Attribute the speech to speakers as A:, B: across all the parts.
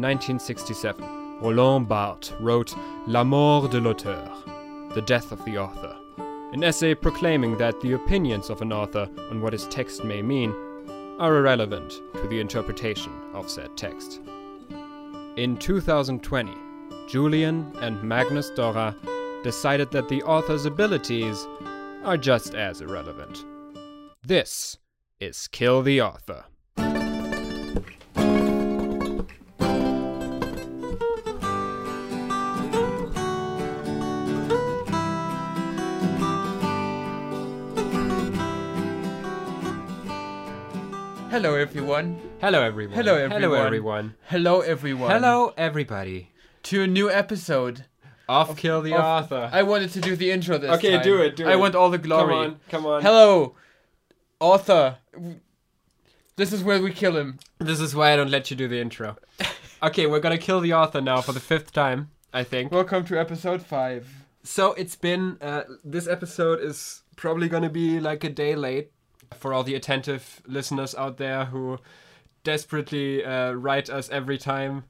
A: in 1967, Roland Barthes wrote La mort de l'auteur, The Death of the Author, an essay proclaiming that the opinions of an author on what his text may mean are irrelevant to the interpretation of said text. In 2020, Julian and Magnus Dorra decided that the author's abilities are just as irrelevant. This is Kill the Author.
B: Hello, everyone.
A: Hello, everyone.
B: Hello, everyone.
A: Hello, everyone.
B: Hello, everyone.
A: Hello, everybody.
B: To a new episode.
A: Off Kill the Author.
B: I wanted to do the intro this
A: Okay,
B: time.
A: do it, do
B: I
A: it.
B: want all the glory.
A: Come on, come on.
B: Hello, author. This is where we kill him.
A: This is why I don't let you do the intro. okay, we're gonna kill the author now for the fifth time, I think.
B: Welcome to episode five.
A: So it's been. Uh, this episode is probably gonna be like a day late for all the attentive listeners out there who desperately uh, write us every time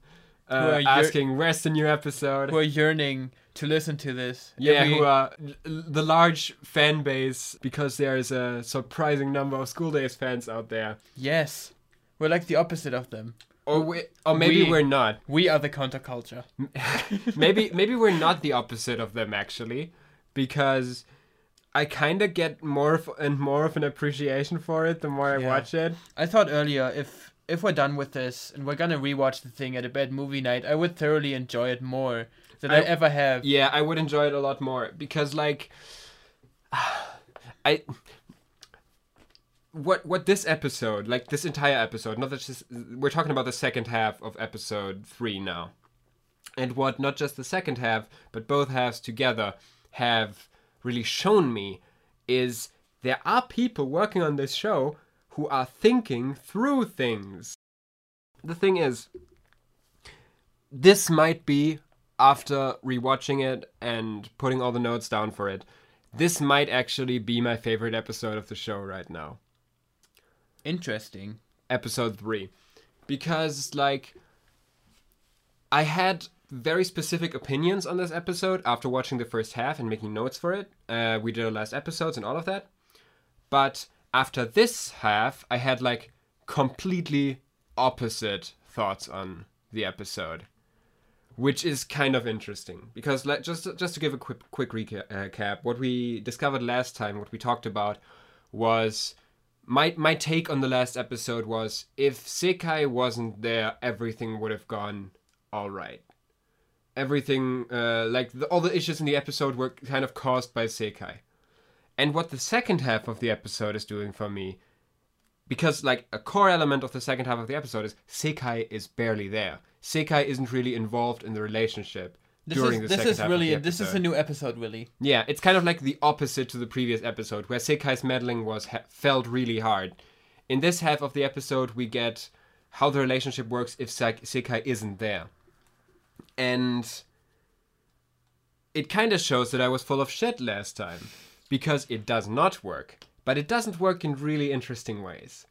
A: uh, asking where's the new episode.
B: Who are yearning to listen to this?
A: Yeah,
B: Every-
A: who are the large fan base because there is a surprising number of school days fans out there.
B: Yes, we're like the opposite of them.
A: Or we, or maybe
B: we,
A: are not.
B: We are the counterculture.
A: maybe maybe we're not the opposite of them actually, because I kind of get more of, and more of an appreciation for it the more I
B: Yeah.
A: watch it.
B: I thought earlier if if we're done with this and we're gonna rewatch the thing at a bad movie night, I would thoroughly enjoy it more than I,
A: I-
B: ever have.
A: Yeah, I would enjoy it a lot more because like I what what this episode, like this entire episode, not that just we're talking about the second half of episode 3 now. And what not just the second half, but both halves together have really shown me is there are people working on this show who are thinking through things. The thing is, this might be after rewatching it and putting all the notes down for it. This might actually be my favorite episode of the show right now.
B: Interesting.
A: Episode 3. Because, like, I had very specific opinions on this episode after watching the first half and making notes for it. Uh, we did our last episodes and all of that. But after this half, I had, like, completely opposite thoughts on the episode which is kind of interesting because like just just to give a quick quick recap what we discovered last time what we talked about was my my take on the last episode was if Sekai wasn't there everything would have gone all right everything uh, like the, all the issues in the episode were kind of caused by Sekai and what the second half of the episode is doing for me because like a core element of the second half of the episode is Sekai is barely there. Sekai isn't really involved in the relationship
B: This
A: during
B: is
A: the
B: this
A: second
B: is
A: half
B: really
A: of the
B: this is a new episode, really.
A: Yeah, it's kind of like the opposite to the previous episode where Sekai's meddling was ha- felt really hard. In this half of the episode, we get how the relationship works if Sek- Sekai isn't there, and it kind of shows that I was full of shit last time because it does not work, but it doesn't work in really interesting ways.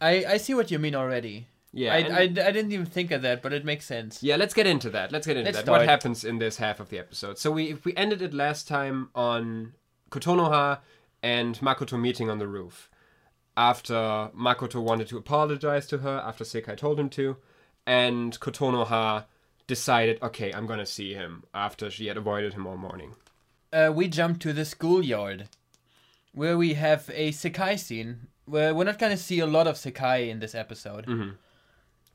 B: I I see what you mean already.
A: Yeah,
B: I, I, I didn't even think of that, but it makes sense.
A: Yeah, let's get into that. Let's get into
B: Let's
A: that. What happens in this half of the episode? So we we ended it last time on Kotonoha and Makoto meeting on the roof. After Makoto wanted to apologize to her after Sekai told him to, and Kotonoha decided, okay, I'm gonna see him after she had avoided him all morning.
B: Uh, we jump to the schoolyard, where we have a Sekai scene. Where we're not gonna see a lot of Sekai in this episode,
A: Mhm.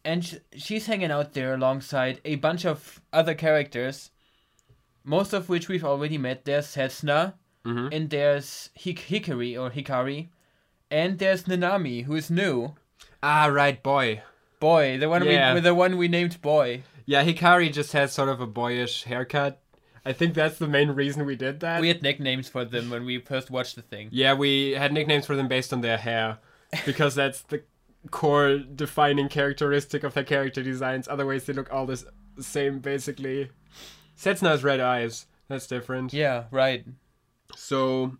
B: and sh- she's hanging out there alongside a bunch of other characters, most of which we've already met. There's Setsuna,
A: Mhm.
B: and there's Hik- Hikari or Hikari, and there's Nanami, who is new.
A: Ah, right, boy.
B: Boy, the one
A: Yeah.
B: we the one we named Boy.
A: Yeah, Hikari just has sort of a boyish haircut. I think that's the main reason we did that.
B: We had nicknames for them when we first watched the thing.
A: Yeah, we had nicknames for them based on their hair because that's the core defining characteristic of their character designs. Otherwise, they look all the same basically. Setsuna's red eyes. That's different.
B: Yeah, right.
A: So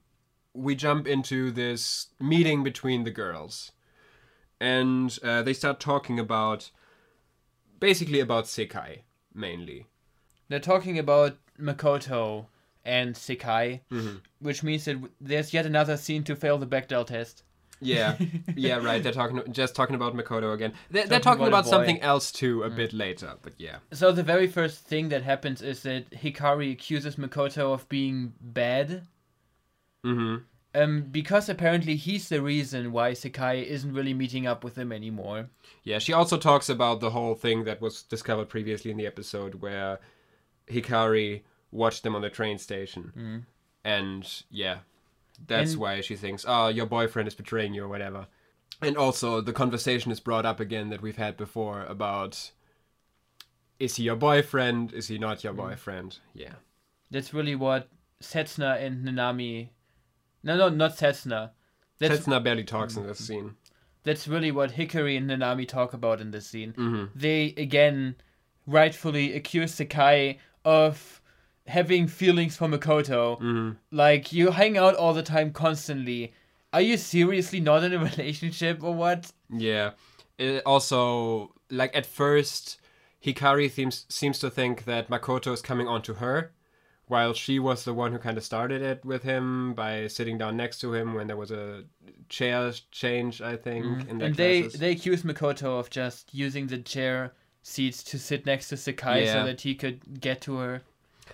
A: we jump into this meeting between the girls, and uh, they start talking about basically about Sekai mainly.
B: They're talking about Makoto and Sekai,
A: Mm-hmm.
B: which means that there's yet another scene to fail the Bechdel test.
A: Yeah, yeah, right. They're talking just talking about Makoto again. They're, they're
B: Talking
A: talking
B: about
A: about, something else too a bit later, but yeah.
B: So the very first thing that happens is that Hikari accuses Makoto of being bad,
A: Mm-hmm.
B: Um, because apparently he's the reason why Sekai isn't really meeting up with him anymore.
A: Yeah, she also talks about the whole thing that was discovered previously in the episode where Hikari watched them on the train station.
B: Mm.
A: And yeah, that's
B: And-
A: why she thinks, oh, your boyfriend is betraying you or whatever. And also, the conversation is brought up again that we've had before about is he your boyfriend? Is he not your boyfriend? Yeah.
B: That's really what Setsuna and Nanami. No, no, not Setsuna. That's
A: Setsuna barely talks in this scene.
B: that's really what Hikari and Nanami talk about in this scene.
A: hmm
B: They again rightfully accuse Sekai of having feelings for Makoto.
A: hmm
B: Like you hang out all the time constantly. Are you seriously not in a relationship or what?
A: Yeah. It also, like at first, Hikari seems seems to think that Makoto is coming on to her, while she was the one who kind of started it with him by sitting down next to him when there was a chair change, I think, in their
B: and they
A: classes.
B: they accuse Makoto of just using the chair seats to sit next to Sekai
A: Yeah.
B: so that he could get to her.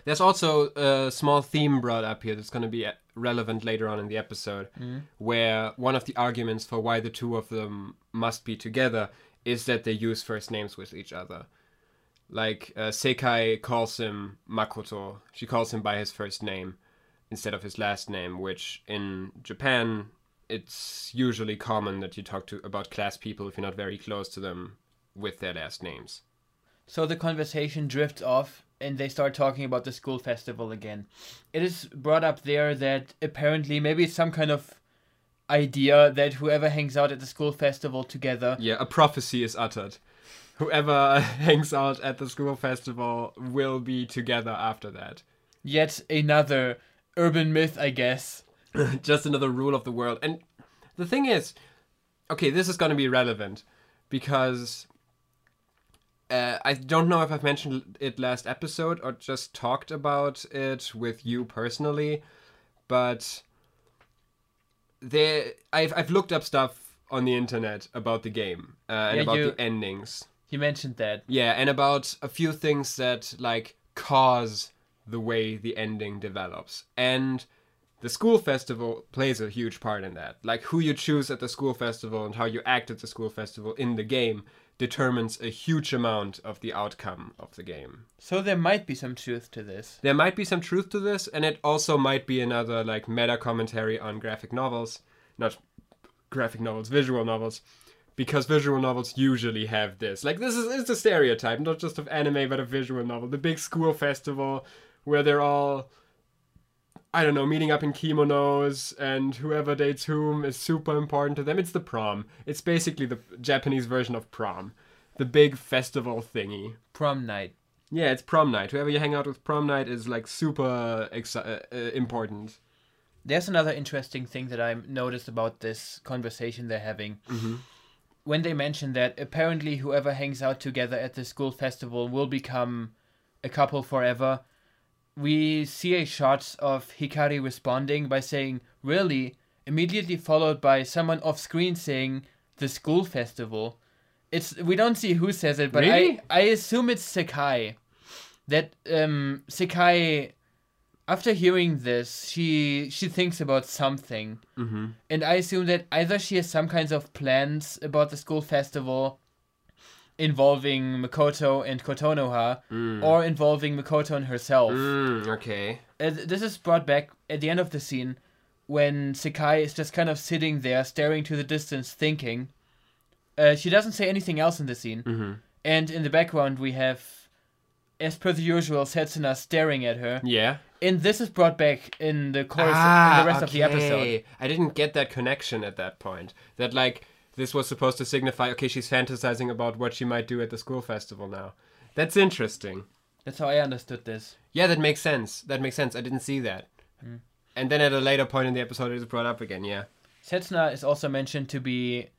A: There's also a small theme brought up here that's going to be uh, relevant later on in the episode, where one of the arguments for why the two of them must be together is that they use first names with each other. Like uh, Sekai calls him Makoto. She calls him by his first name instead of his last name, which in Japan it's usually common that you talk to about class people if you're not very close to them with their last names.
B: So the conversation drifts off and they start talking about the school festival again. It is brought up there that apparently maybe it's some kind of idea that whoever hangs out at the school festival together
A: Yeah, a prophecy is uttered. Whoever hangs out at the school festival will be together after that.
B: yet another urban myth, I guess.
A: Just another rule of the world. And the thing is, okay, this is going to be relevant because uh, I don't know if I've mentioned it last episode or just talked about it with you personally, but there I've I've looked up stuff on the internet about the game uh, and
B: Yeah,
A: about
B: you-
A: the endings.
B: You mentioned that.
A: Yeah, and about a few things that like cause the way the ending develops. And the school festival plays a huge part in that. Like who you choose at the school festival and how you act at the school festival in the game determines a huge amount of the outcome of the game.
B: So there might be some truth to this.
A: There might be some truth to this, and it also might be another like meta commentary on graphic novels, not graphic novels, visual novels, because visual novels usually have this. Like this is it's a stereotype, not just of anime, but of visual novel. The big school festival where they're all I don't know, meeting up in kimonos, and whoever dates whom is super important to them. It's the prom. It's basically the Japanese version of prom, the big festival thingy.
B: Prom night.
A: Yeah, it's prom night. Whoever you hang out with prom night is like super exci- uh, uh, important.
B: There's another interesting thing that I noticed about this conversation they're having.
A: Mm-hmm.
B: When they mention that apparently whoever hangs out together at the school festival will become a couple forever, we see a shot of Hikari responding by saying, Really? Immediately followed by someone off screen saying, The school festival. It's we don't see who says it, but
A: Really?
B: I, I assume it's Sekai. That um Sekai after hearing this, she she thinks about something.
A: Mm-hmm.
B: And I assume that either she has some kinds of plans about the school festival involving Makoto and Kotonoha, or involving Makoto and herself.
A: Mm, okay.
B: Th- this is brought back at the end of the scene when Sekai is just kind of sitting there staring to the distance thinking. Uh, she doesn't say anything else in the scene.
A: Mm-hmm.
B: And in the background, we have, as per the usual, Setsuna staring at her.
A: Yeah.
B: And this is brought back in the chorus
A: ah,
B: in the rest of the episode.
A: I didn't get that connection at that point. That like this was supposed to signify okay, she's fantasizing about what she might do at the school festival now. That's interesting.
B: That's how I understood this.
A: Yeah, that makes sense. That makes sense. I didn't see that. And then at a later point in the episode, it is brought up again. Yeah.
B: Setsuna is also mentioned to be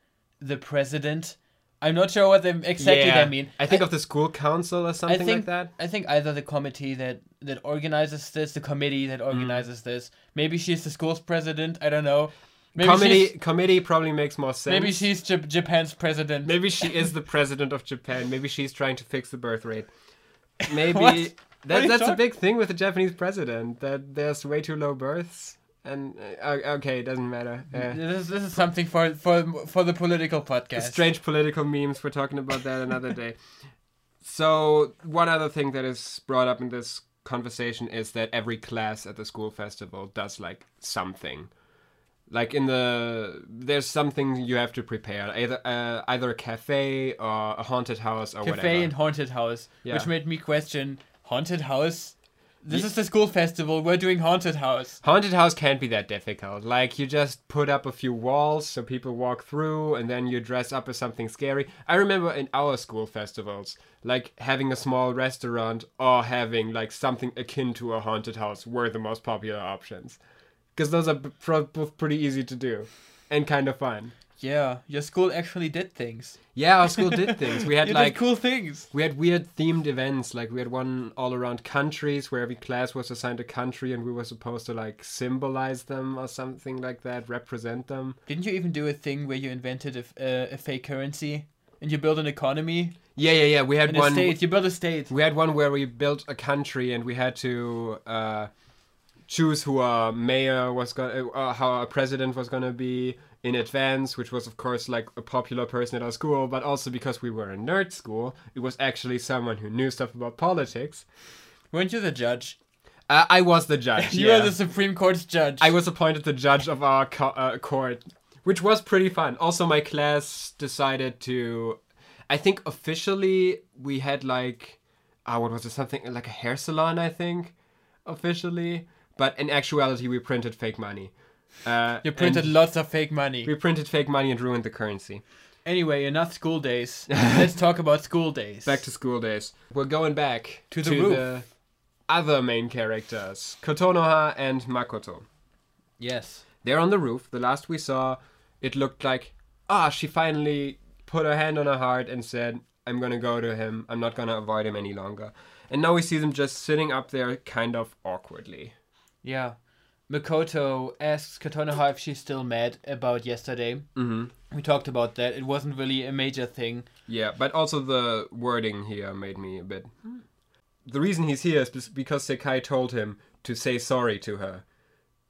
B: the president I'm not sure what they exactly
A: yeah.
B: they mean.
A: I think of the school council or something
B: think
A: like that.
B: I think either the committee that that organizes this, the committee
A: Mm.
B: that organizes this. Maybe she's the school's president. I don't know. Maybe
A: committee committee probably makes more sense.
B: maybe she's Jap- Japan's president.
A: Maybe she is the president of Japan. Maybe she's trying to fix the birth rate. Maybe that, that's a big thing with the Japanese president that there's way too low births. And uh, okay, it doesn't matter. Uh,
B: This is, this is something for for for the political podcast.
A: strange political memes. We're talking about that another day. So one other thing that is brought up in this conversation is that every class at the school festival does like something. Like in the there's something you have to prepare either uh, either a cafe or a haunted house or
B: Cafe
A: whatever.
B: Cafe and haunted house,
A: Yeah.
B: which made me question haunted house. This is the school festival. We're doing haunted house.
A: Haunted house can't be that difficult. Like you just put up a few walls so people walk through and then you dress up as something scary. I remember in our school festivals, like having a small restaurant or having like something akin to a haunted house were the most popular options. Because those are both pretty easy to do and kind of fun.
B: Yeah, your school actually did things.
A: Yeah, our school did things. We had like
B: did cool things.
A: we had weird themed events. Like we had one all around countries where every class was assigned a country and we were supposed to like symbolize them or something like that, represent them.
B: Didn't you even do a thing where you invented a, uh, a fake currency and you built an economy,
A: Yeah, yeah, yeah. We had
B: and
A: one.
B: state? You built a state.
A: We had one where we built a country and we had to uh, choose who our mayor was going, uh, how our president was going to be in advance, which was of course like a popular person at our school, but also because we were a nerd school, it was actually someone who knew stuff about politics.
B: Weren't you the judge?
A: Uh, I was the judge.
B: You
A: yeah.
B: were the Supreme Court's judge.
A: I was appointed the judge of our co- uh, court, which was pretty fun. Also, my class decided to. I think officially we had like, uh, what was it? Something like a hair salon. I think officially, but in actuality, we printed fake money. Uh,
B: You printed lots of fake money.
A: We printed fake money and ruined the currency.
B: Anyway, enough school days. Let's talk about school days.
A: Back to school days. We're going back
B: To the roof.
A: the other main characters, Kotonoha and Makoto.
B: yes.
A: They're on the roof. The last we saw, it looked like, ah, she finally put her hand on her heart and said, I'm gonna go to him. I'm not gonna avoid him any longer. And now we see them just sitting up there kind of awkwardly.
B: Yeah. Makoto asks Kotonoha if she's still mad about yesterday.
A: Mm-hmm.
B: We talked about that. It wasn't really a major thing.
A: Yeah, but also the wording here made me a bit. The reason he's here is because Sekai told him to say sorry to her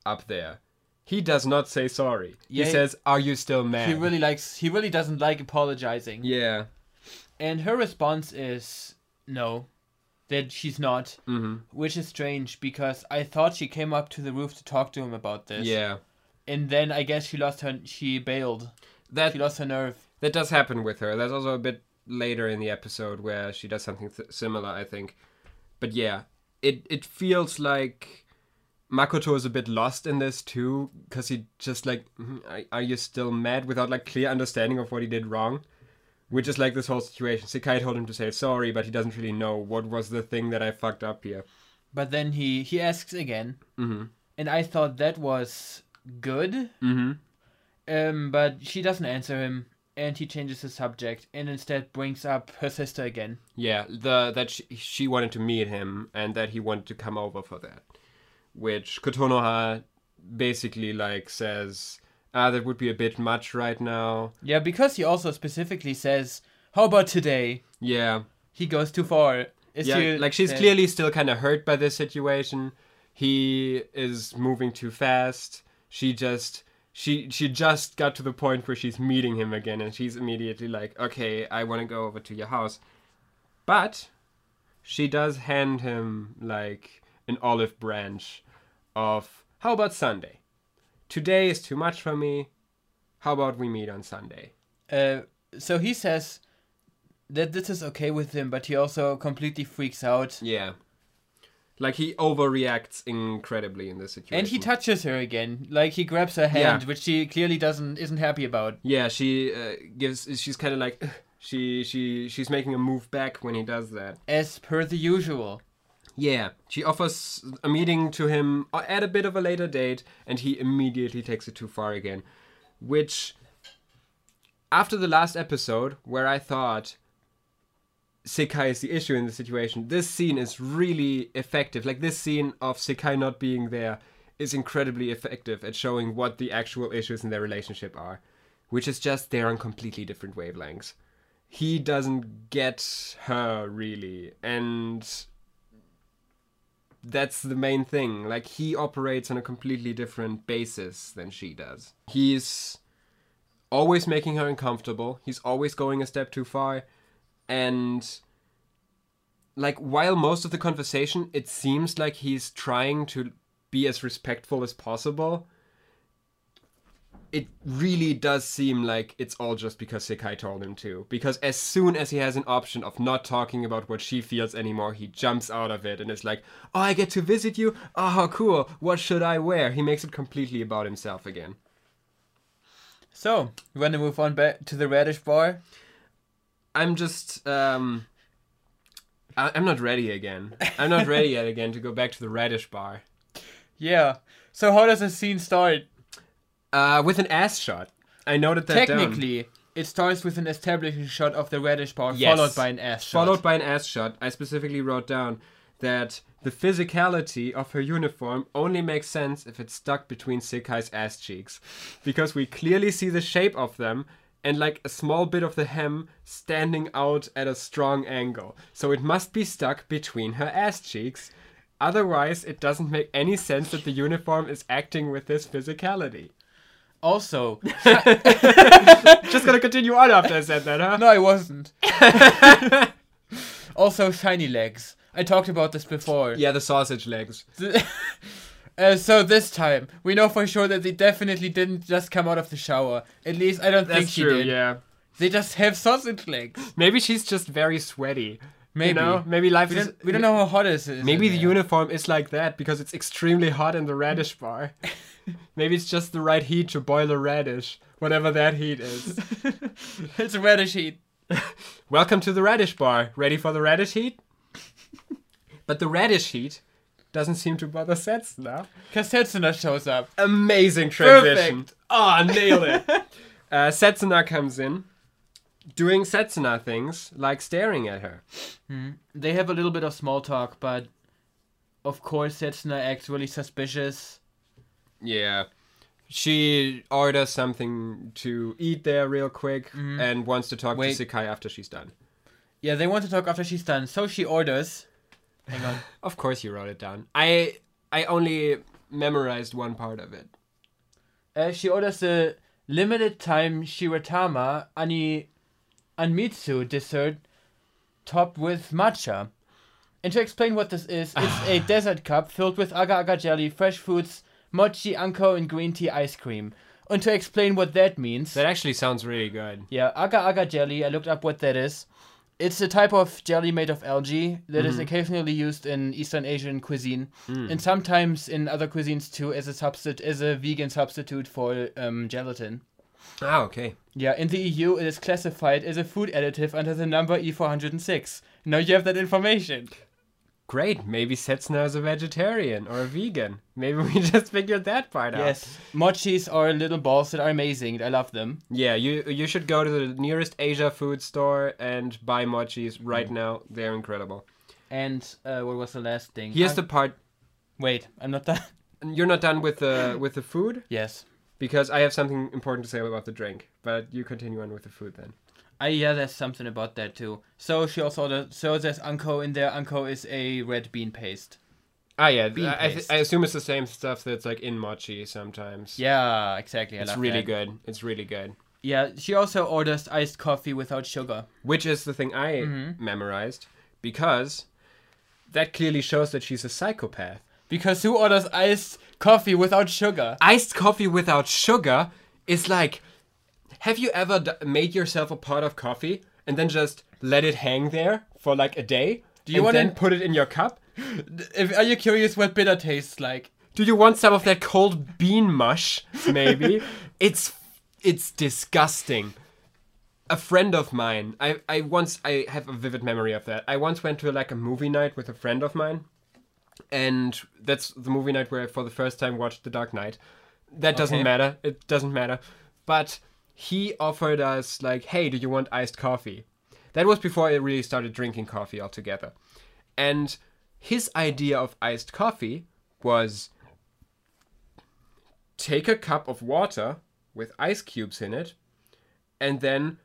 A: up there. He does not say sorry.
B: Yeah,
A: he says, Are you still mad?
B: He really likes. He really doesn't like apologizing.
A: Yeah.
B: And her response is no, that she's not,
A: Mm-hmm.
B: which is strange because I thought she came up to the roof to talk to him about this.
A: Yeah.
B: And then I guess she lost her. She bailed.
A: That
B: She lost her nerve.
A: That does happen with her. There's also a bit later in the episode where she does something th- similar, I think. But yeah, it it feels like Makoto is a bit lost in this too, because he just like, "Mhm, are, are you still mad without like clear understanding of what he did wrong? Which is like this whole situation. Sekai told him to say sorry, but he doesn't really know what was the thing that I fucked up here.
B: But then he he asks again,
A: Mm-hmm.
B: and I thought that was good.
A: Mm-hmm.
B: Um, but she doesn't answer him, and he changes the subject and instead brings up her sister again.
A: Yeah, the that she, she wanted to meet him and that he wanted to come over for that. Which Kotonoha basically like says, ah, that would be a bit much right now.
B: Yeah, because he also specifically says, "How about today?"
A: Yeah,
B: He goes too far. Is
A: yeah, like she's
B: uh,
A: clearly still kind of hurt by this situation. He is moving too fast. She just she she just got to the point where she's meeting him again, and she's immediately like, okay, I want to go over to your house, but she does hand him like an olive branch of how about Sunday? Today is too much for me. How about we meet on Sunday?
B: Uh, so he says that this is okay with him, but he also completely freaks out.
A: Yeah. Like he overreacts incredibly in this situation.
B: And he touches her again, like he grabs her hand,
A: Yeah.
B: which she clearly doesn't isn't happy about.
A: Yeah, she uh, gives. She's kind of like, she she she's making a move back when he does that.
B: As per the usual.
A: Yeah, she offers a meeting to him at a bit of a later date, and he immediately takes it too far again, which after the last episode, where I thought Sekai is the issue in the situation, this scene is really effective. Like this scene of Sekai not being there is incredibly effective at showing what the actual issues in their relationship are, which is just they're on completely different wavelengths. He doesn't get her really, and that's the main thing. Like he operates on a completely different basis than she does. He's always making her uncomfortable. He's always going a step too far. And like while most of the conversation it seems like he's trying to be as respectful as possible, it really does seem like it's all just because Sekai told him to. Because as soon as he has an option of not talking about what she feels anymore, he jumps out of it and is like, Oh, I get to visit you? Oh, how cool. What should I wear? He makes it completely about himself again.
B: So, you want to move on back to the radish bar?
A: I'm just, um. I- I'm not ready again. I'm not ready yet again to go back to the radish bar.
B: Yeah. So, how does the scene start?
A: Uh, with an ass shot. I noted that down.
B: Technically, it starts with an establishing shot of the radish bar,
A: Yes.
B: followed by an ass shot.
A: followed by an ass shot. I specifically wrote down that the physicality of her uniform only makes sense if it's stuck between Sekai's ass cheeks. Because we clearly see the shape of them and like a small bit of the hem standing out at a strong angle. So it must be stuck between her ass cheeks. Otherwise, it doesn't make any sense that the uniform is acting with this physicality.
B: Also,
A: Just gonna continue on after I said that, huh?
B: no, I wasn't. also, shiny legs. I talked about this before.
A: Yeah, the sausage legs.
B: Uh, so this time, we know for sure that they definitely didn't just come out of the shower. At least I don't think
A: That's
B: she
A: true,
B: did.
A: yeah.
B: They just have sausage legs.
A: Maybe she's just very sweaty.
B: Maybe.
A: You know? Maybe life
B: We
A: is.
B: don't, we don't know how hot it is.
A: Maybe the
B: there.
A: uniform is like that because it's extremely hot in the radish bar. Maybe it's just the right heat to boil a radish, whatever that heat is.
B: it's a radish heat.
A: Welcome to the radish bar. Ready for the radish heat? but the radish heat doesn't seem to bother Setsuna.
B: Because Setsuna shows up.
A: Amazing transition.
B: Perfect.
A: Ah, nailed it. uh, Setsuna comes in, doing Setsuna things like staring at her.
B: They have a little bit of small talk, but of course Setsuna acts really suspicious.
A: Yeah. She orders something to eat there real quick
B: Mm-hmm.
A: and wants to talk
B: Wait.
A: to Sekai after she's done.
B: Yeah, they want to talk after she's done, so she orders. Hang on.
A: Of course you wrote it down. I I only memorized one part of it.
B: Uh, she orders a limited time Shiratama Ani Anmitsu dessert topped with matcha. And to explain what this is, it's a dessert cup filled with agar agar jelly, fresh fruits, mochi, anko, and green tea ice cream. And to explain what that means,
A: That actually sounds really good.
B: yeah, agar agar jelly, I looked up what that is. It's a type of jelly made of algae that is occasionally used in Eastern Asian cuisine, and sometimes in other cuisines too, as a substitute, as a vegan substitute for um, gelatin.
A: Ah, okay.
B: Yeah, in the EU, it is classified as a food additive under the number E406. Now you have that information.
A: Great. Maybe Setsuna is a vegetarian or a vegan. Maybe we just figured that part out.
B: Yes, mochis are little balls that are amazing. I love them.
A: Yeah, you you should go to the nearest Asia food store and buy mochis right now. They're incredible.
B: And uh, what was the last thing?
A: Here's
B: Uh,
A: the part
B: wait. I'm not done.
A: you're not done with the with the food
B: yes.
A: because I have something important to say about the drink. But you continue on with the food then.
B: I yeah, there's something about that too. So she also ordered. So there's anko in there. Anko is a red bean paste.
A: Ah, yeah.
B: Bean
A: I, I, th-. I assume it's the same stuff that's like in mochi sometimes.
B: Yeah, exactly. I
A: it's really
B: that.
A: good. It's really good.
B: Yeah, she also orders iced coffee without sugar.
A: Which is the thing I
B: Mm-hmm.
A: memorized because that clearly shows that she's a psychopath.
B: Because who orders iced coffee without sugar?
A: Iced coffee without sugar is like. Have you ever d- made yourself a pot of coffee and then just let it hang there for like a day? Do
B: you
A: and
B: wanna-
A: then put it in your cup?
B: If, are you curious what bitter tastes like?
A: Do you want some of that cold bean mush? Maybe it's it's disgusting. A friend of mine, I I once I have a vivid memory of that. I once went to like a movie night with a friend of mine, and that's the movie night where I for the first time watched The Dark Knight. That doesn't
B: Okay.
A: matter. It doesn't matter. But he offered us like, "Hey, do you want iced coffee?" That was before I really started drinking coffee altogether. And his idea of iced coffee was take a cup of water with ice cubes in it and then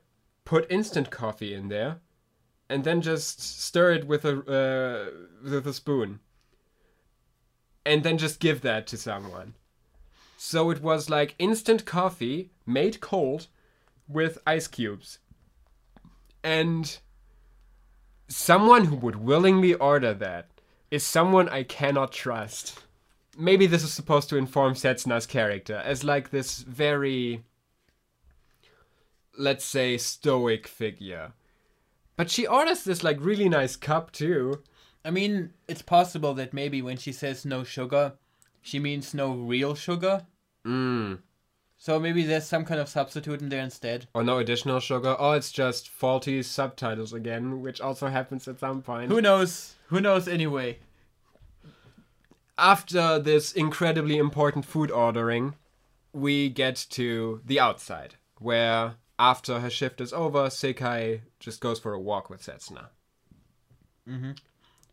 A: put instant coffee in there and then just stir it with a uh, with a spoon and then just give that to someone so it was like instant coffee made cold with ice cubes and someone who would willingly order that is someone I cannot trust. Maybe this is supposed to inform Setsuna's character as like this very let's say stoic figure. But she orders this like really nice cup too.
B: I mean, it's possible that maybe when she says no sugar, she means no real sugar.
A: Mm.
B: So maybe there's some kind of substitute in there instead.
A: Or no additional sugar. Or it's just faulty subtitles again, which also happens at some point.
B: Who knows? Who knows anyway?
A: After this incredibly important food ordering, we get to the outside, where after her shift is over, Sekai just goes for a walk with Setsuna.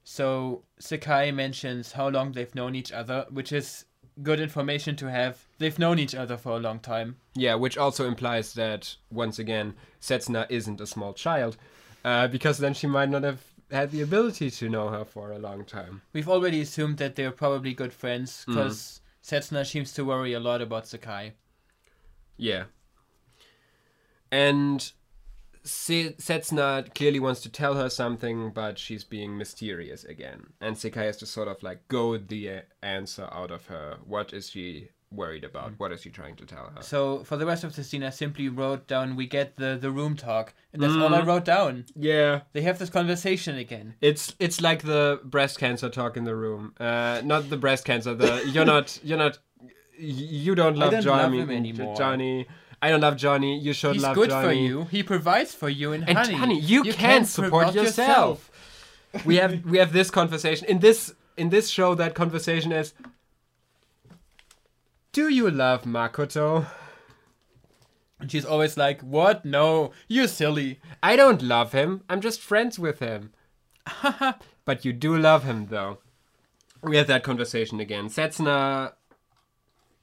B: So Sekai mentions how long they've known each other, which is good information to have. They've known each other for a long time.
A: Yeah, which also implies that, once again, Setsuna isn't a small child, uh, because then she might not have had the ability to know her for a long time.
B: We've already assumed that they're probably good friends because Setsuna seems to worry a lot about Sekai.
A: Yeah. And Setsuna clearly wants to tell her something, but she's being mysterious again. And Sekai has to sort of like goad the uh, answer out of her. What is she worried about? What is she trying to tell her?
B: So for the rest of the scene, I simply wrote down we get the the room talk, and that's all I wrote down.
A: Yeah.
B: They have this conversation again.
A: It's it's like the breast cancer talk in the room. Uh, not the breast cancer. The you're not you're not you don't love
B: don't love
A: Johnny
B: him anymore.
A: Johnny. I don't love Johnny. You should
B: He's
A: love
B: good for you. He provides for you, and,
A: And
B: honey,
A: honey, you, can, support
B: promote
A: yourself. we have we have this conversation in this in this show. That conversation is: Do you love Makoto?
B: And she's always like, "What? No, you silly."
A: I don't love him. I'm just friends with him. but you do love him, though. We had that conversation again. Setsuna,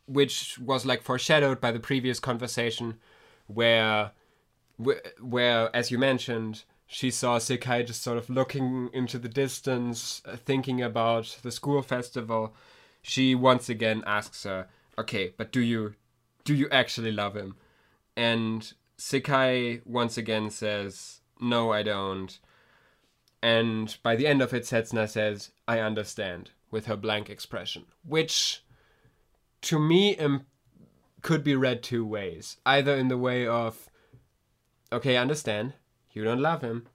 A: which was like foreshadowed by the previous conversation, where, where, as you mentioned, she saw Sekai just sort of looking into the distance, uh, thinking about the school festival. She once again asks her, "Okay, but do you, do you actually love him?" And Sekai once again says, No, I don't. And by the end of it, Setsuna says, I understand, with her blank expression. Which, to me, um, could be read two ways. Either in the way of, Okay, I understand, you don't love him.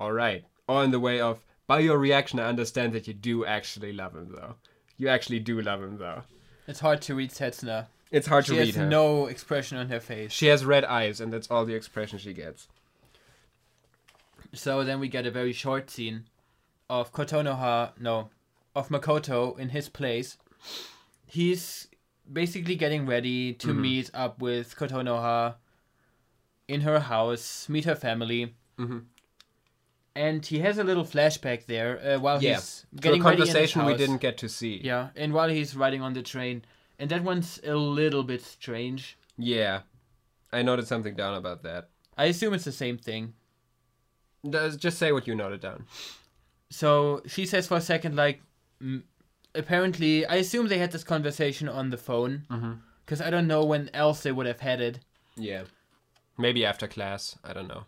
A: Alright. Or in the way of, By your reaction, I understand that you do actually love him, though. You actually do love him, though.
B: It's hard to read Setsuna.
A: It's hard
B: She
A: to read
B: has
A: her.
B: no expression on her face.
A: She has red eyes, and that's all the expression she gets.
B: So then we get a very short scene of Kotonoha, no, of Makoto in his place. He's basically getting ready to
A: Mm-hmm.
B: meet up with Kotonoha in her house, meet her family.
A: Mhm.
B: And he has a little flashback there uh, while
A: Yeah,
B: he's
A: To a
B: getting ready in his
A: conversation we didn't get to see.
B: Yeah, and while he's riding on the train. And that one's a little bit strange.
A: Yeah. I noted something down about that.
B: I assume it's the same thing.
A: Just say what you noted down.
B: So she says for a second, like, apparently, I assume they had this conversation on the phone. Because I don't know when else they would have had it.
A: Yeah. Maybe after class. I don't know.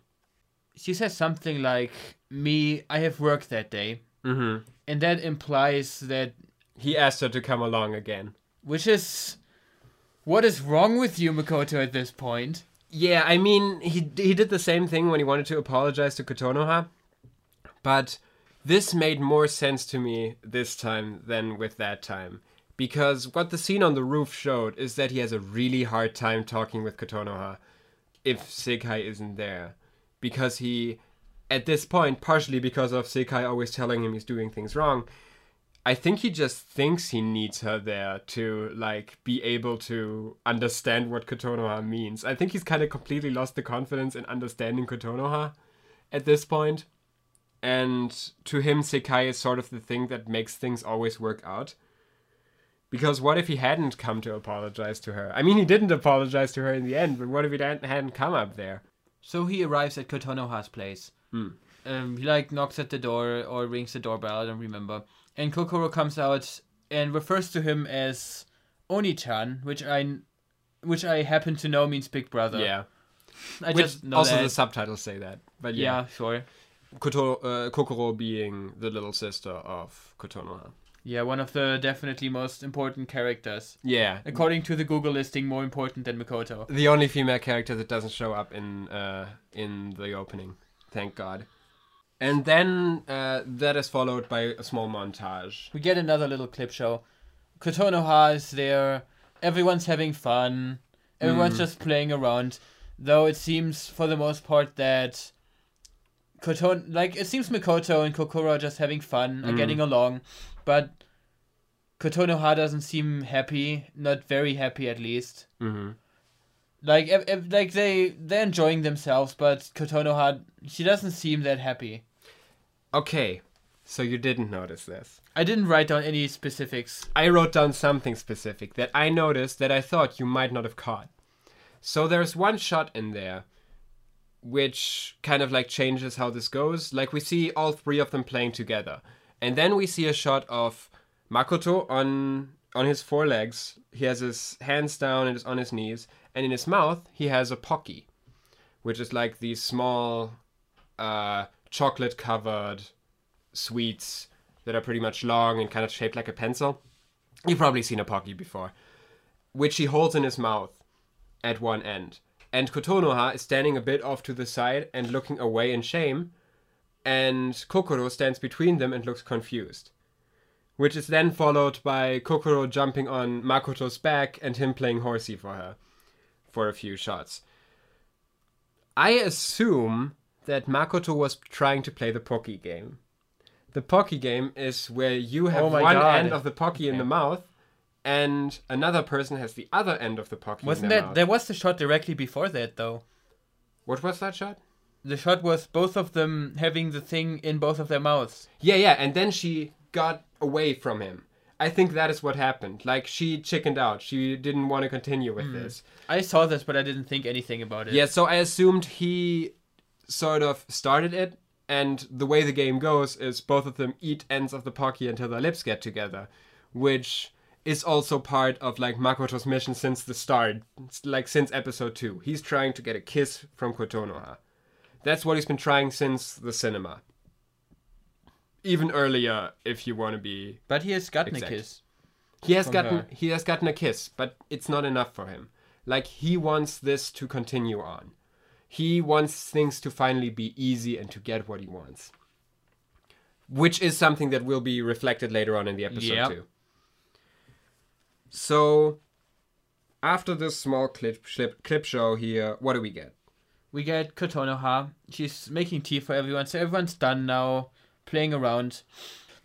B: She says something like, Me, I have work that day.
A: Mm-hmm.
B: And that implies that,
A: He asked her to come along again.
B: which is. What is wrong with you, Makoto, at this point?
A: Yeah, I mean, he he did the same thing when he wanted to apologize to Kotonoha, but this made more sense to me this time than with that time. Because what the scene on the roof showed is that he has a really hard time talking with Kotonoha if Sekai isn't there. Because he, at this point, partially because of Sekai always telling him he's doing things wrong, I think he just thinks he needs her there to like be able to understand what Kotonoha means. I think he's kind of completely lost the confidence in understanding Kotonoha at this point. And to him, Sekai is sort of the thing that makes things always work out. Because what if he hadn't come to apologize to her? I mean, he didn't apologize to her in the end, but what if he hadn't come up there?
B: So he arrives at Kotonoha's place.
A: Hmm.
B: Um, he like knocks at the door or rings the doorbell. I don't remember. And Kokoro comes out and refers to him as Onii-chan, which I, which I happen to know means Big Brother.
A: Yeah.
B: I
A: Which
B: just know
A: also
B: that.
A: the subtitles say that. But yeah.
B: yeah, sure.
A: Koto, uh, Kokoro being the little sister of Kotonoha.
B: Yeah, one of the definitely most important characters.
A: Yeah.
B: According to the Google listing, more important than Makoto.
A: The only female character that doesn't show up in uh, in the opening. Thank God. And then uh, that is followed by a small montage.
B: We get another little clip show. Kotonoha is there. Everyone's having fun. Everyone's
A: Mm.
B: just playing around. Though it seems, for the most part, that Koton like it seems Makoto and Kokoro are just having fun, are
A: Mm.
B: getting along, but Kotonoha doesn't seem happy. Not very happy, at least.
A: hmm
B: Like, ev- ev- like they they're enjoying themselves, but Kotonoha she doesn't seem that happy.
A: Okay, so you didn't notice this.
B: I didn't write down any specifics.
A: I wrote down something specific that I noticed that I thought you might not have caught. So there's one shot in there which kind of like changes how this goes. Like we see all three of them playing together. And then we see a shot of Makoto on on his four legs. He has his hands down and is on his knees, and in his mouth he has a pocky, which is like these small uh, chocolate covered sweets that are pretty much long and kind of shaped like a pencil. You've probably seen a pocky before, which he holds in his mouth at one end. And Kotonoha is standing a bit off to the side and looking away in shame, and Kokoro stands between them and looks confused. Which is then followed by Kokoro jumping on Makoto's back and him playing horsey for her for a few shots. I assume that Makoto was trying to play the Pocky game. The Pocky game is where you have
B: Oh
A: one
B: God.
A: end of the Pocky in the mouth, and another person has the other end of the Pocky
B: Wasn't
A: in their
B: that
A: mouth.
B: there was the shot directly before that though?
A: What was that shot?
B: The shot was both of them having the thing in both of their mouths.
A: Yeah, yeah, and then she got away from him. I think that is what happened. Like she chickened out. She didn't want to continue with hmm. this.
B: I saw this, but I didn't think anything about it.
A: Yeah, so I assumed he sort of started it, and the way the game goes is both of them eat ends of the Pocky until their lips get together, which is also part of like Makoto's mission since the start, It's like since episode two. He's trying to get a kiss from Kotonoha. That's what he's been trying since the cinema. Even earlier, if you want to be
B: But he has gotten
A: Exact.
B: a kiss.
A: he has gotten
B: her.
A: he has gotten a kiss, but it's not enough for him. Like he wants this to continue on. He wants things to finally be easy and to get what he wants. Which is something that will be reflected later on in the episode
B: Yep.
A: too. So after this small clip, clip clip show here, what do we get?
B: We get Kotonoha. She's making tea for everyone, so everyone's done now, playing around.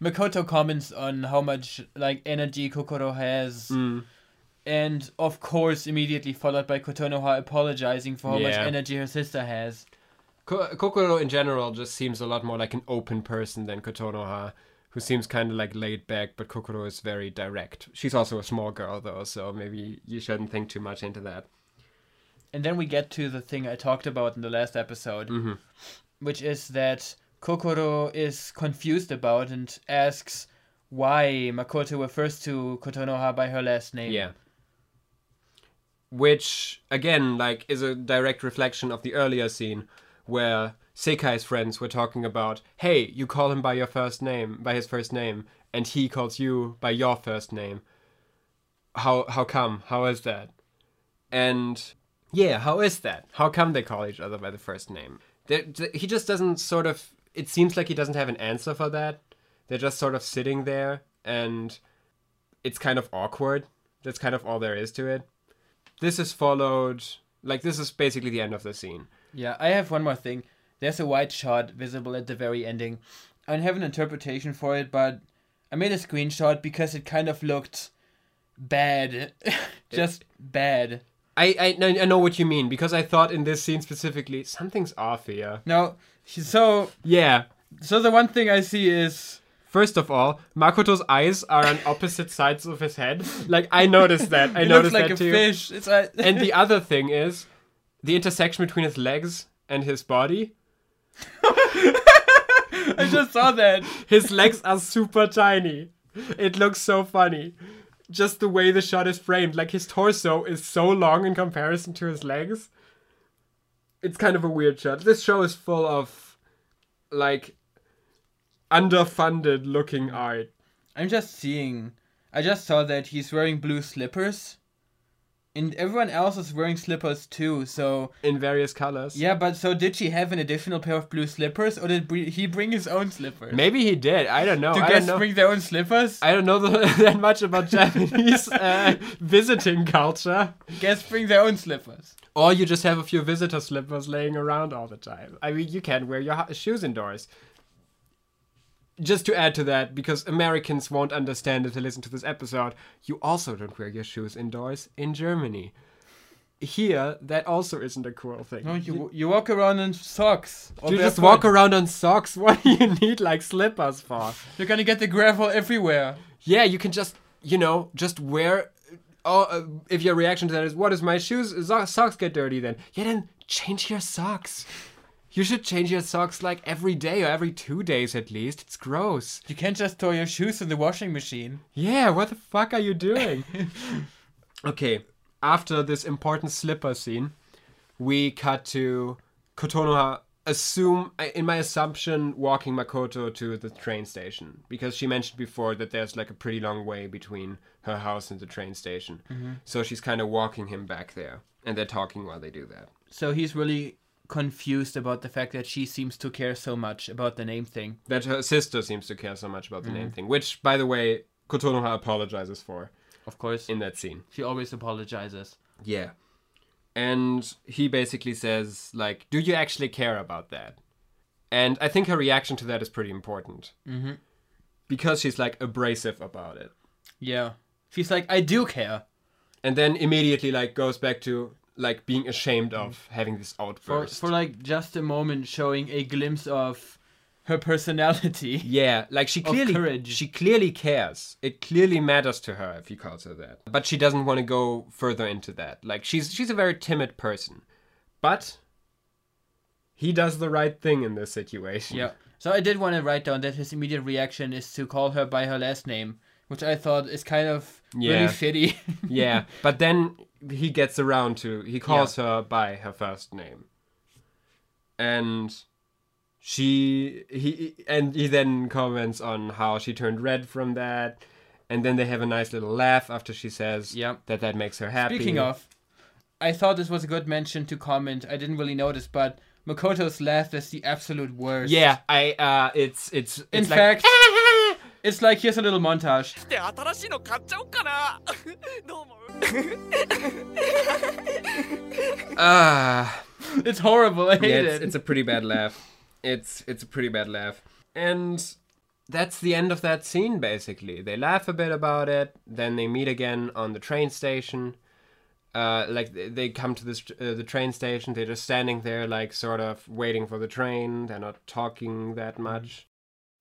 B: Makoto comments on how much like energy Kokoro has,
A: Mm.
B: and of course, immediately followed by Kotonoha apologizing for how much energy her sister has.
A: Ko- Kokoro in general just seems a lot more like an open person than Kotonoha, who seems kind of like laid back, but Kokoro is very direct. She's also a small girl though, so maybe you shouldn't think too much into that.
B: And then we get to the thing I talked about in the last episode,
A: Mhm.
B: which is that Kokoro is confused about and asks why Makoto refers to Kotonoha by her last name.
A: Yeah. Which again, like, is a direct reflection of the earlier scene where Sekai's friends were talking about, hey, you call him by your first name, by his first name, and he calls you by your first name. How how come? How is that? And yeah, how is that? How come they call each other by the first name? There- th- he just doesn't sort of. It seems like he doesn't have an answer for that. They're just sort of sitting there, and it's kind of awkward. That's kind of all there is to it. This is followed. Like, this is basically the end of the scene.
B: Yeah, I have one more thing. There's a white shot visible at the very ending. I don't have an interpretation for it, but I made a screenshot because it kind of looked bad. Just bad.
A: I, I I know what you mean because I thought in this scene specifically something's off here.
B: No, so
A: Yeah.
B: so the one thing I see is
A: First of all, Makoto's eyes are on opposite sides of his head. Like I noticed that. I
B: it
A: noticed
B: looks like
A: that
B: a
A: too.
B: fish. It's a,
A: And the other thing is the intersection between his legs and his body.
B: I just saw that.
A: His legs are super tiny. It looks so funny. Just the way the shot is framed. Like his torso is so long in comparison to his legs. It's kind of a weird shot. This show is full of like underfunded looking art.
B: I'm just seeing. I just saw that he's wearing blue slippers. And everyone else is wearing slippers too, so.
A: in various colors.
B: Yeah, but so did she have an additional pair of blue slippers, or did br- he bring his own slippers?
A: Maybe he did. I don't know.
B: Do
A: I don't
B: guests
A: know.
B: bring their own slippers?
A: I don't know that much about Japanese uh, visiting culture.
B: Guests bring their own slippers.
A: Or you just have a few visitor slippers laying around all the time. I mean, you can wear your ho- shoes indoors. Just to add to that, because Americans won't understand if they listen to this episode, you also don't wear your shoes indoors in Germany. Here, that also isn't a cool thing.
B: No, you you walk around in socks.
A: you just walk around on socks. What do you need like slippers for?
B: You're gonna get the gravel everywhere.
A: Yeah, you can just, you know, just wear. Oh, uh, if your reaction to that is, "What is my shoes? So- socks get dirty?" Then, yeah, then change your socks. You should change your socks like every day or every two days at least. It's gross.
B: You can't just throw your shoes in the washing machine.
A: Yeah, what the fuck are you doing? okay, after this important slipper scene, we cut to Kotonoha assume uh, in my assumption walking Makoto to the train station because she mentioned before that there's like a pretty long way between her house and the train station. Mm-hmm. So she's kind of walking him back there and they're talking while they do that.
B: So he's really confused about the fact that she seems to care so much about the name thing.
A: That her sister seems to care so much about the name thing, which by the way Kotonoha apologizes for
B: Of course.
A: in that scene.
B: She always apologizes.
A: Yeah. And he basically says, like, do you actually care about that? And I think her reaction to that is pretty important.
B: Mm-hmm.
A: Because she's, like, abrasive about it.
B: Yeah. She's like, I do care.
A: And then immediately, like, goes back to, like, being ashamed of having this
B: For,
A: outburst.
B: for like just a moment showing a glimpse of her personality.
A: yeah, like she clearly
B: courage.
A: she clearly cares. It clearly matters to her if he calls her that. But she doesn't want to go further into that. Like she's she's a very timid person. But he does the right thing in this situation.
B: Yeah. So I did want to write down that his immediate reaction is to call her by her last name, which I thought is kind of
A: Yeah.
B: really shitty.
A: yeah, but then he gets around to he calls her by her first name, and she he and he then comments on how she turned red from that, and then they have a nice little laugh after she says
B: Yeah.
A: that that makes her happy.
B: Speaking of, I thought this was a good mention to comment. I didn't really notice, but Makoto's laugh is the absolute worst.
A: yeah, I uh, it's it's, it's
B: In
A: like,
B: fact, It's like here's a little montage.
A: Ah, uh,
B: it's horrible. I hate
A: yeah, it's,
B: it.
A: It's a pretty bad laugh. It's it's a pretty bad laugh, and that's the end of that scene. Basically, they laugh a bit about it. Then they meet again on the train station. Uh, like they come to this uh, the train station. They're just standing there, like sort of waiting for the train. They're not talking that much.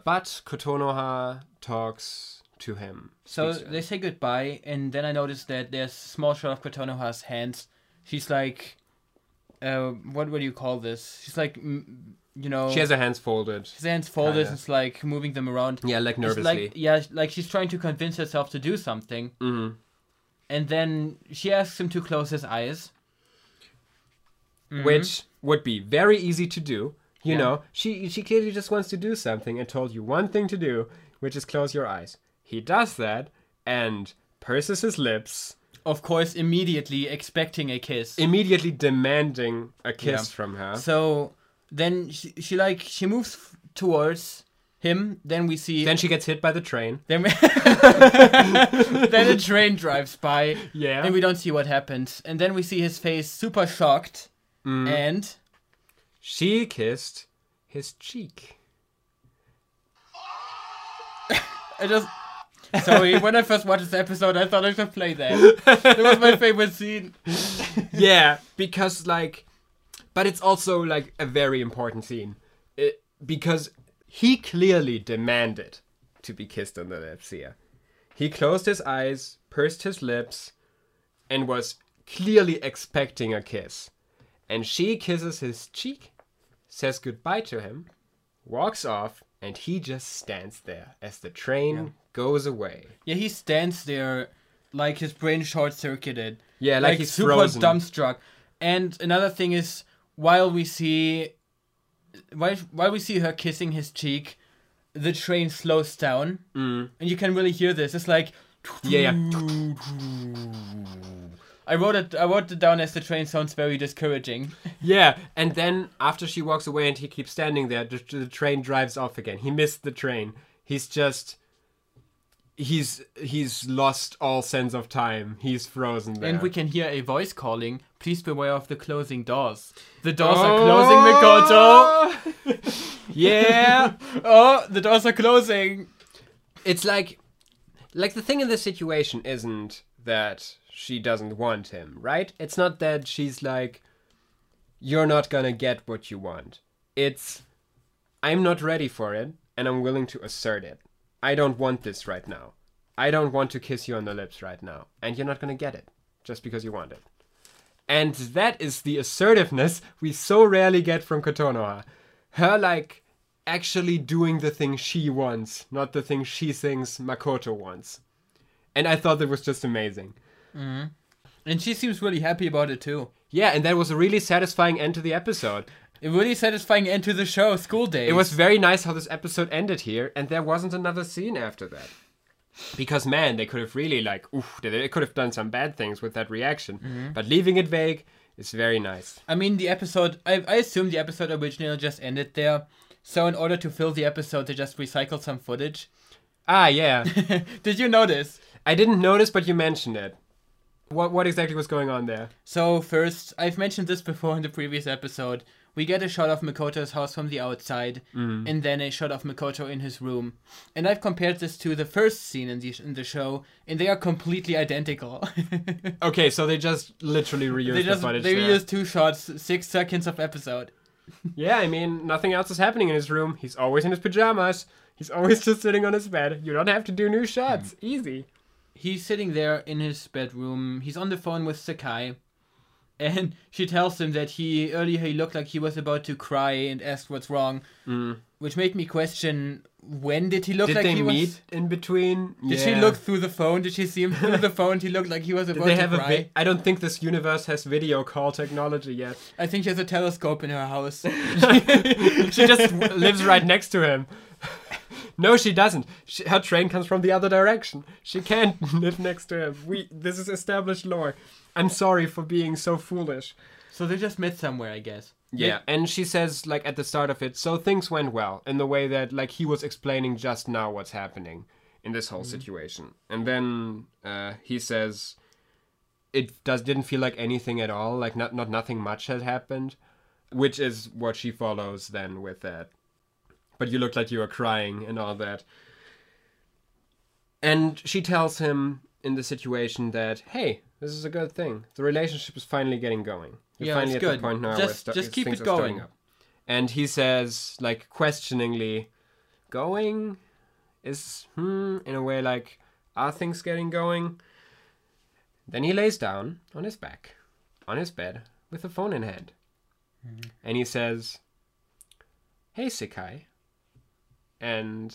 A: But Kotonoha talks to him.
B: So they say goodbye, and then I noticed that there's a small shot of Kotonoha's hands. She's like, uh, what would you call this? She's like, you know,
A: she has her hands folded.
B: his hands folded.
A: Kinda.
B: and It's like moving them around.
A: Yeah, like nervously.
B: Like, yeah, like she's trying to convince herself to do something,
A: Mm-hmm.
B: and then she asks him to close his eyes. Mhm.
A: which would be very easy to do. You
B: Yeah.
A: know, she she clearly just wants to do something and told you one thing to do, which is close your eyes. He does that and purses his lips,
B: of course, immediately expecting a kiss.
A: immediately demanding a kiss
B: Yeah.
A: from her.
B: So then she, she like she moves f- towards him. Then we see
A: Then she gets hit by the train.
B: Then, we- then a train drives by,
A: Yeah.
B: and we don't see what happens. And then we see his face super shocked,
A: Mm.
B: and
A: She kissed his cheek.
B: I just Sorry, when I first watched this episode, I thought I should play that. It was my favorite scene.
A: yeah, because like, but it's also like a very important scene it, because he clearly demanded to be kissed on the lips here. He closed his eyes, pursed his lips, and was clearly expecting a kiss. And she kisses his cheek, says goodbye to him, walks off, and he just stands there as the train goes away.
B: Yeah, he stands there like his brain short circuited.
A: Yeah, like, he's
B: super
A: frozen.
B: dumbstruck. And another thing is, while we see, while while we see her kissing his cheek, the train slows down,
A: Mm.
B: and you can really hear this. It's like,
A: Yeah, yeah.
B: I wrote it. I wrote it down as the train sounds very discouraging.
A: Yeah, and then after she walks away and he keeps standing there, the, the train drives off again. He missed the train. He's just he's he's lost all sense of time. He's frozen there.
B: And we can hear a voice calling, "Please beware of the closing doors. The doors are oh! closing, Makoto.
A: Oh! yeah.
B: Oh, the doors are closing."
A: It's like like the thing in this situation isn't that she doesn't want him, right? It's not that she's like you're not to get what you want. It's I'm not ready for it and I'm willing to assert it. I don't want this right now. I don't want to kiss you on the lips right now, and you're not to get it just because you want it. And that is the assertiveness we so rarely get from Kotonoha. Her like actually doing the thing she wants, not the thing she thinks Makoto wants. And I thought that was just amazing.
B: And she seems really happy about it too.
A: Yeah, and that was a really satisfying end to the episode.
B: A really satisfying end to the show, School Days.
A: It was very nice how this episode ended here, and there wasn't another scene after that. Because man, they could have really like, oof, they- they could have done some bad things with that reaction. But leaving it vague is very nice.
B: I mean, the episode. I, I assume the episode originally just ended there. So in order to fill the episode, they just recycled some footage.
A: Ah, yeah.
B: Did you notice?
A: I didn't notice, but you mentioned it. What what exactly was going on there?
B: So first, I've mentioned this before in the previous episode. We get a shot of Makoto's house from the outside, mm. and then a shot of Makoto in his room. And I've compared this to the first scene in the in the show, and they are completely identical.
A: Okay, so they just literally reused
B: they
A: the
B: just
A: footage.
B: they
A: there.
B: reused two shots, six seconds of episode.
A: Yeah, I mean, nothing else is happening in his room. He's always in his pajamas. He's always just sitting on his bed. You don't have to do new shots. Mm. Easy.
B: He's sitting there in his bedroom. He's on the phone with Sekai. And she tells him that he earlier he looked like he was about to cry and asked what's wrong, mm. which made me question when did he look
A: Did
B: like
A: they
B: he
A: meet
B: was.
A: in between?
B: Did she look through the phone? Did she see him through the phone? He looked like he was
A: Did
B: about
A: they
B: to
A: have a
B: cry.
A: vi- I don't think this universe has video call technology yet.
B: I think she has a telescope in her house.
A: she just lives right next to him. No, she doesn't. She, her train comes from the other direction. She can't live next to him. We this is established lore. I'm sorry for being so foolish.
B: so they just met somewhere, I guess.
A: Yeah, and she says like at the start of it, so things went well in the way that like he was explaining just now what's happening in this whole situation, and then uh, he says it does didn't feel like anything at all, like not not nothing much had happened, which is what she follows then with that. But you looked like you were crying and all that. And she tells him in the situation that hey, this is a good thing. The relationship is finally getting going. You're
B: Yeah,
A: finally
B: it's
A: at
B: good.
A: the point now where
B: Just- just keep
A: things
B: it
A: are starting
B: going.
A: up. And he says, like questioningly, going is hmm in a way like are things getting going? Then he lays down on his back, on his bed, with the phone in hand. And he says, Hey Sekai. And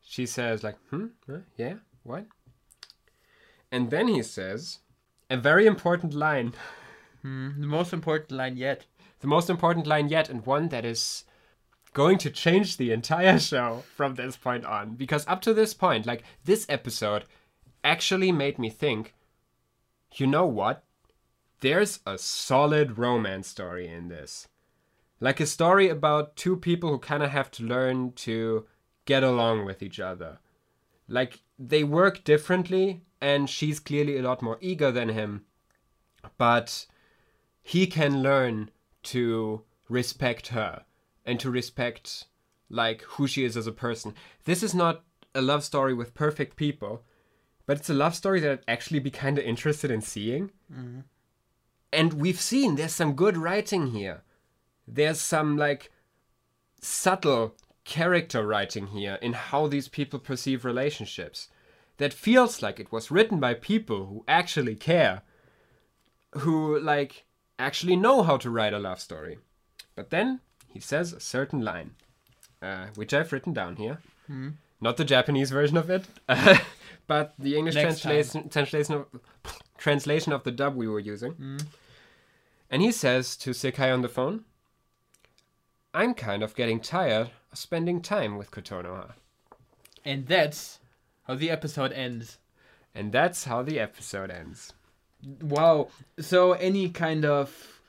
A: she says, like, hmm? Huh? Yeah? What? And then he says, a very important line.
B: Hmm, the most important line yet.
A: The most important line yet, and one that is going to change the entire show from this point on. Because up to this point, like, this episode actually made me think you know what? There's a solid romance story in this. Like a story about two people who kind of have to learn to get along with each other. Like, they work differently, and she's clearly a lot more eager than him. But he can learn to respect her and to respect like who she is as a person. This is not a love story with perfect people, but it's a love story that I'd actually be kind of interested in seeing. Mm-hmm. And we've seen there's some good writing here. There's some like subtle character writing here in how these people perceive relationships. That feels like it was written by people who actually care, who like actually know how to write a love story. But then he says a certain line, uh, which I've written down here. Not the Japanese version of it, but the English
B: Next
A: translation translation of, translation of the dub we were using. And he says to Sekai on the phone, I'm kind of getting tired of spending time with Kotonoha.
B: And that's how the episode ends.
A: And that's how the episode ends.
B: Wow. So any kind of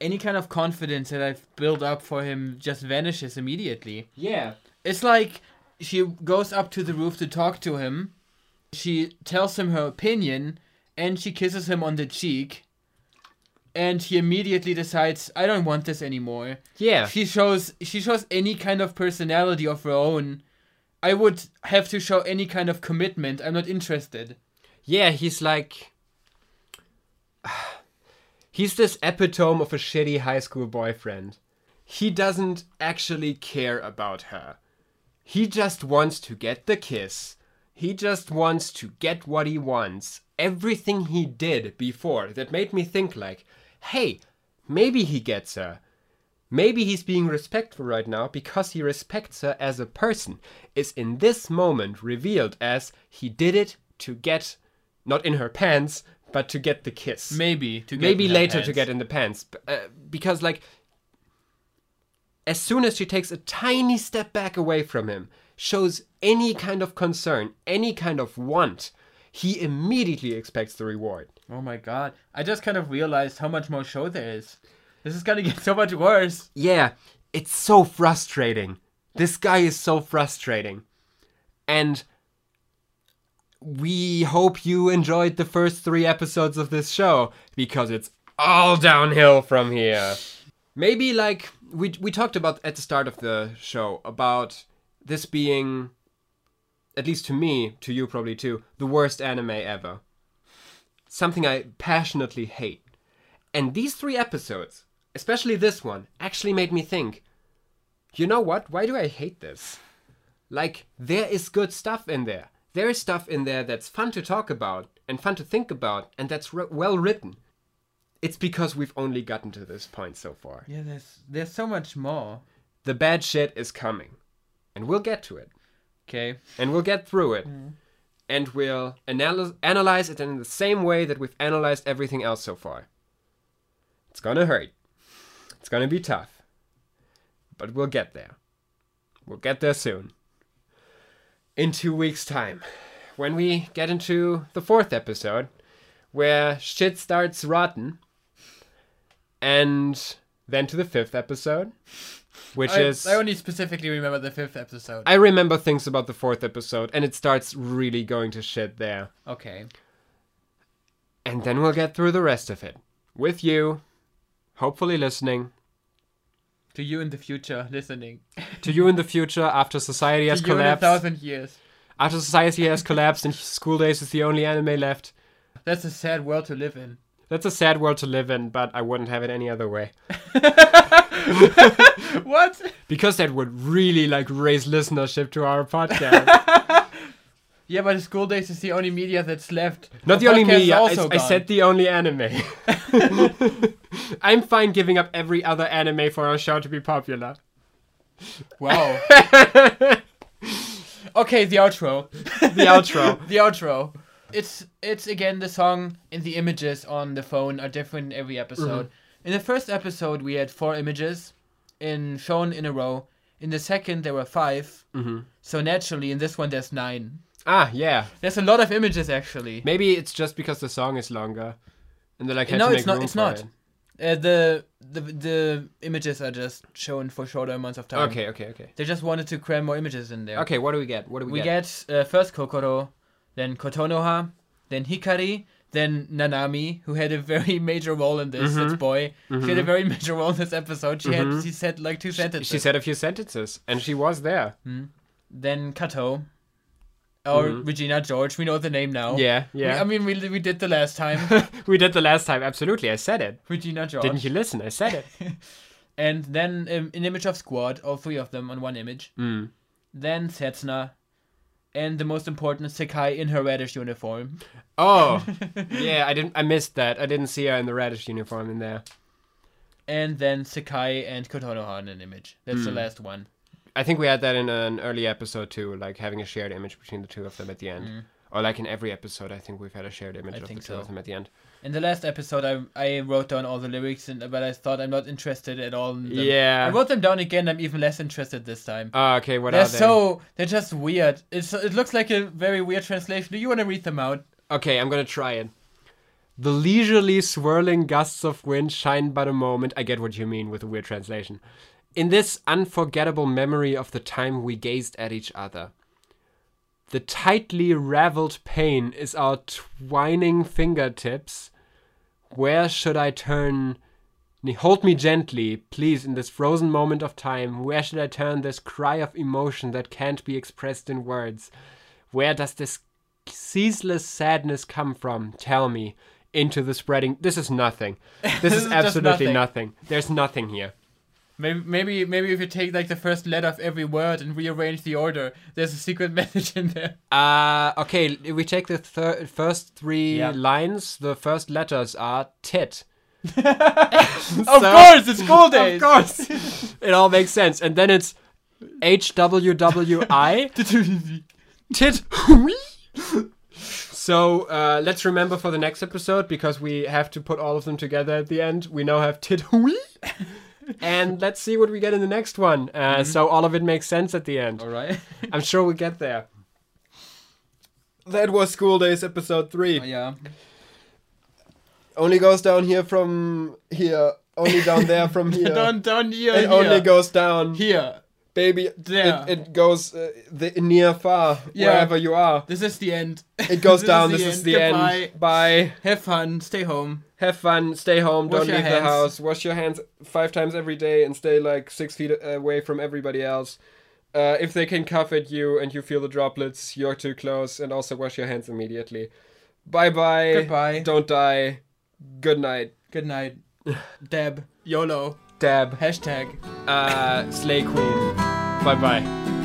B: any kind of confidence that I've built up for him just vanishes immediately.
A: Yeah.
B: It's like she goes up to the roof to talk to him. She tells him her opinion and she kisses him on the cheek. And he immediately decides, I don't want this anymore.
A: Yeah.
B: She shows she shows any kind of personality of her own. I would have to show any kind of commitment. I'm not interested.
A: Yeah, he's like. He's this epitome of a shitty high school boyfriend. He doesn't actually care about her. He just wants to get the kiss. He just wants to get what he wants. Everything he did before that made me think like, hey, maybe he gets her. Maybe he's being respectful right now because he respects her as a person, is in this moment revealed as he did it to get, not in her pants, but to get the kiss.
B: Maybe to get
A: Maybe later to get in the pants. Uh, because, like, as soon as she takes a tiny step back away from him, shows any kind of concern, any kind of want, he immediately expects the reward.
B: Oh my god. I just kind of realized how much more show there is. This is gonna get so much worse.
A: Yeah, it's so frustrating. This guy is so frustrating. And we hope you enjoyed the first three episodes of this show because it's all downhill from here. Maybe like we we talked about at the start of the show about this being at least to me, to you probably too, the worst anime ever. Something I passionately hate. And these three episodes, especially this one, actually made me think you know what? Why do I hate this? Like, there is good stuff in there. There is stuff in there that's fun to talk about and fun to think about and that's r- well written. It's because we've only gotten to this point so far.
B: Yeah, there's there's so much more.
A: The bad shit is coming. And we'll get to it.
B: Okay.
A: And we'll get through it. Mm. And we'll analyze, analyze it in the same way that we've analyzed everything else so far. It's gonna hurt. It's gonna be tough. But we'll get there. We'll get there soon. In two weeks' time. When we get into the fourth episode, where shit starts rotten. And then to the fifth episode, which
B: I,
A: is.
B: I only specifically remember the fifth episode.
A: I remember things about the fourth episode, and it starts really going to shit there.
B: okay.
A: And then we'll get through the rest of it. With you, hopefully listening.
B: To you in the future, listening.
A: To you in the future, after society has
B: to you in a
A: collapsed.
B: thousand years.
A: After society has collapsed and school days is the only anime left.
B: That's a sad world to live in.
A: That's a sad world to live in, but I wouldn't have it any other way.
B: what?
A: Because that would really like raise listenership to our podcast.
B: Yeah, but the school days is the only media that's left.
A: Not the
B: Our
A: only media. I, I said the only anime. I'm fine giving up every other anime for our show to be popular.
B: Wow. okay, the outro.
A: The outro.
B: the outro. It's it's again the song and the images on the phone are different in every episode. In the first episode we had four images in shown in a row. In the second there were 5
A: Mm-hmm.
B: So naturally in this one there's nine.
A: Ah, yeah.
B: There's a lot of images actually.
A: Maybe it's just because the song is longer, and they like had
B: No,
A: to make
B: it's not- it's not.
A: it.
B: Uh, the the the images are just shown for shorter amounts of time.
A: Okay, okay, okay.
B: They just wanted to cram more images in there.
A: Okay, what do we get? What do we,
B: We
A: get?
B: We get uh, first Kokoro, then Kotonoha, then Hikari, then Nanami, who had a very major role in this. That's boy. She had a very major role in this episode. She had she said like two sentences.
A: She said a few sentences, and she was there.
B: then Kato, Or Regina George. We know the name now.
A: Mm-hmm. Yeah,
B: We-
A: yeah.
B: I mean, we, we did the last time.
A: we did the last time. Absolutely, I said it.
B: Regina George.
A: Didn't you listen? I said it.
B: And then um, an image of Squad, all three of them on one image.
A: Mm.
B: Then Setsuna. And the most important, Sekai in her radish uniform.
A: Oh, yeah. I didn't. I missed that. I didn't see her in the radish uniform in there.
B: And then Sekai and Kotonoha in an image. That's
A: Hmm.
B: the last one.
A: I think we had that in an early episode too, like having a shared image between the two of them at the end. Or like in every episode, I think we've had a shared image
B: I
A: of the two
B: so.
A: of them at the end.
B: In the last episode, I I wrote down all the lyrics, and but I thought I'm not interested at all. In them. I wrote them down again. I'm even less interested this time.
A: Oh, okay. What
B: they're
A: are they?
B: so they're just weird. It's it looks like a very weird translation. Do you want to read them out?
A: Okay, I'm gonna try it. The leisurely swirling gusts of wind shine but a moment. I get what you mean with a weird translation. In this unforgettable memory of the time we gazed at each other. The tightly raveled pain is our twining fingertips. Where should I turn? Hold me gently, please, in this frozen moment of time. Where should I turn this cry of emotion that can't be expressed in words? Where does this ceaseless sadness come from? Tell me. Into the spreading. This is nothing. This
B: This
A: is
B: is
A: absolutely
B: nothing.
A: nothing. There's nothing here.
B: Maybe maybe maybe if you take like the first letter of every word and rearrange the order, there's a secret message in there.
A: Uh, okay, we take the thir- first three
B: Yeah.
A: lines. The first letters are tit.
B: of course, it's school days.
A: Of course. it all makes sense. And then it's H W W I. Tit. So uh, let's remember for the next episode because we have to put all of them together at the end. We now have tit and let's see what we get in the next one. Uh, So all of it makes sense at the end.
B: All right.
A: I'm sure we'll get there. That was School Days episode three.
B: yeah.
A: Only goes down here from here. Only down there from here.
B: Down down here.
A: it
B: here.
A: only goes down,
B: here.
A: baby.
B: There.
A: It, it goes uh, the near far
B: Yeah.
A: wherever you are.
B: This is the end.
A: It goes
B: This
A: down.
B: is
A: This
B: the
A: is the
B: end.
A: end. Bye.
B: Have fun. Stay home.
A: Have fun. Stay home.
B: Wash
A: don't leave the house. Wash your hands five times every day and stay like six feet away from everybody else. Uh, if they can cough at you and you feel the droplets, you're too close. And also wash your hands immediately. Bye bye.
B: Goodbye.
A: Don't die. Good night.
B: Good night. Deb. YOLO.
A: Dab.
B: Hashtag.
A: Uh, Slay Queen. Bye bye.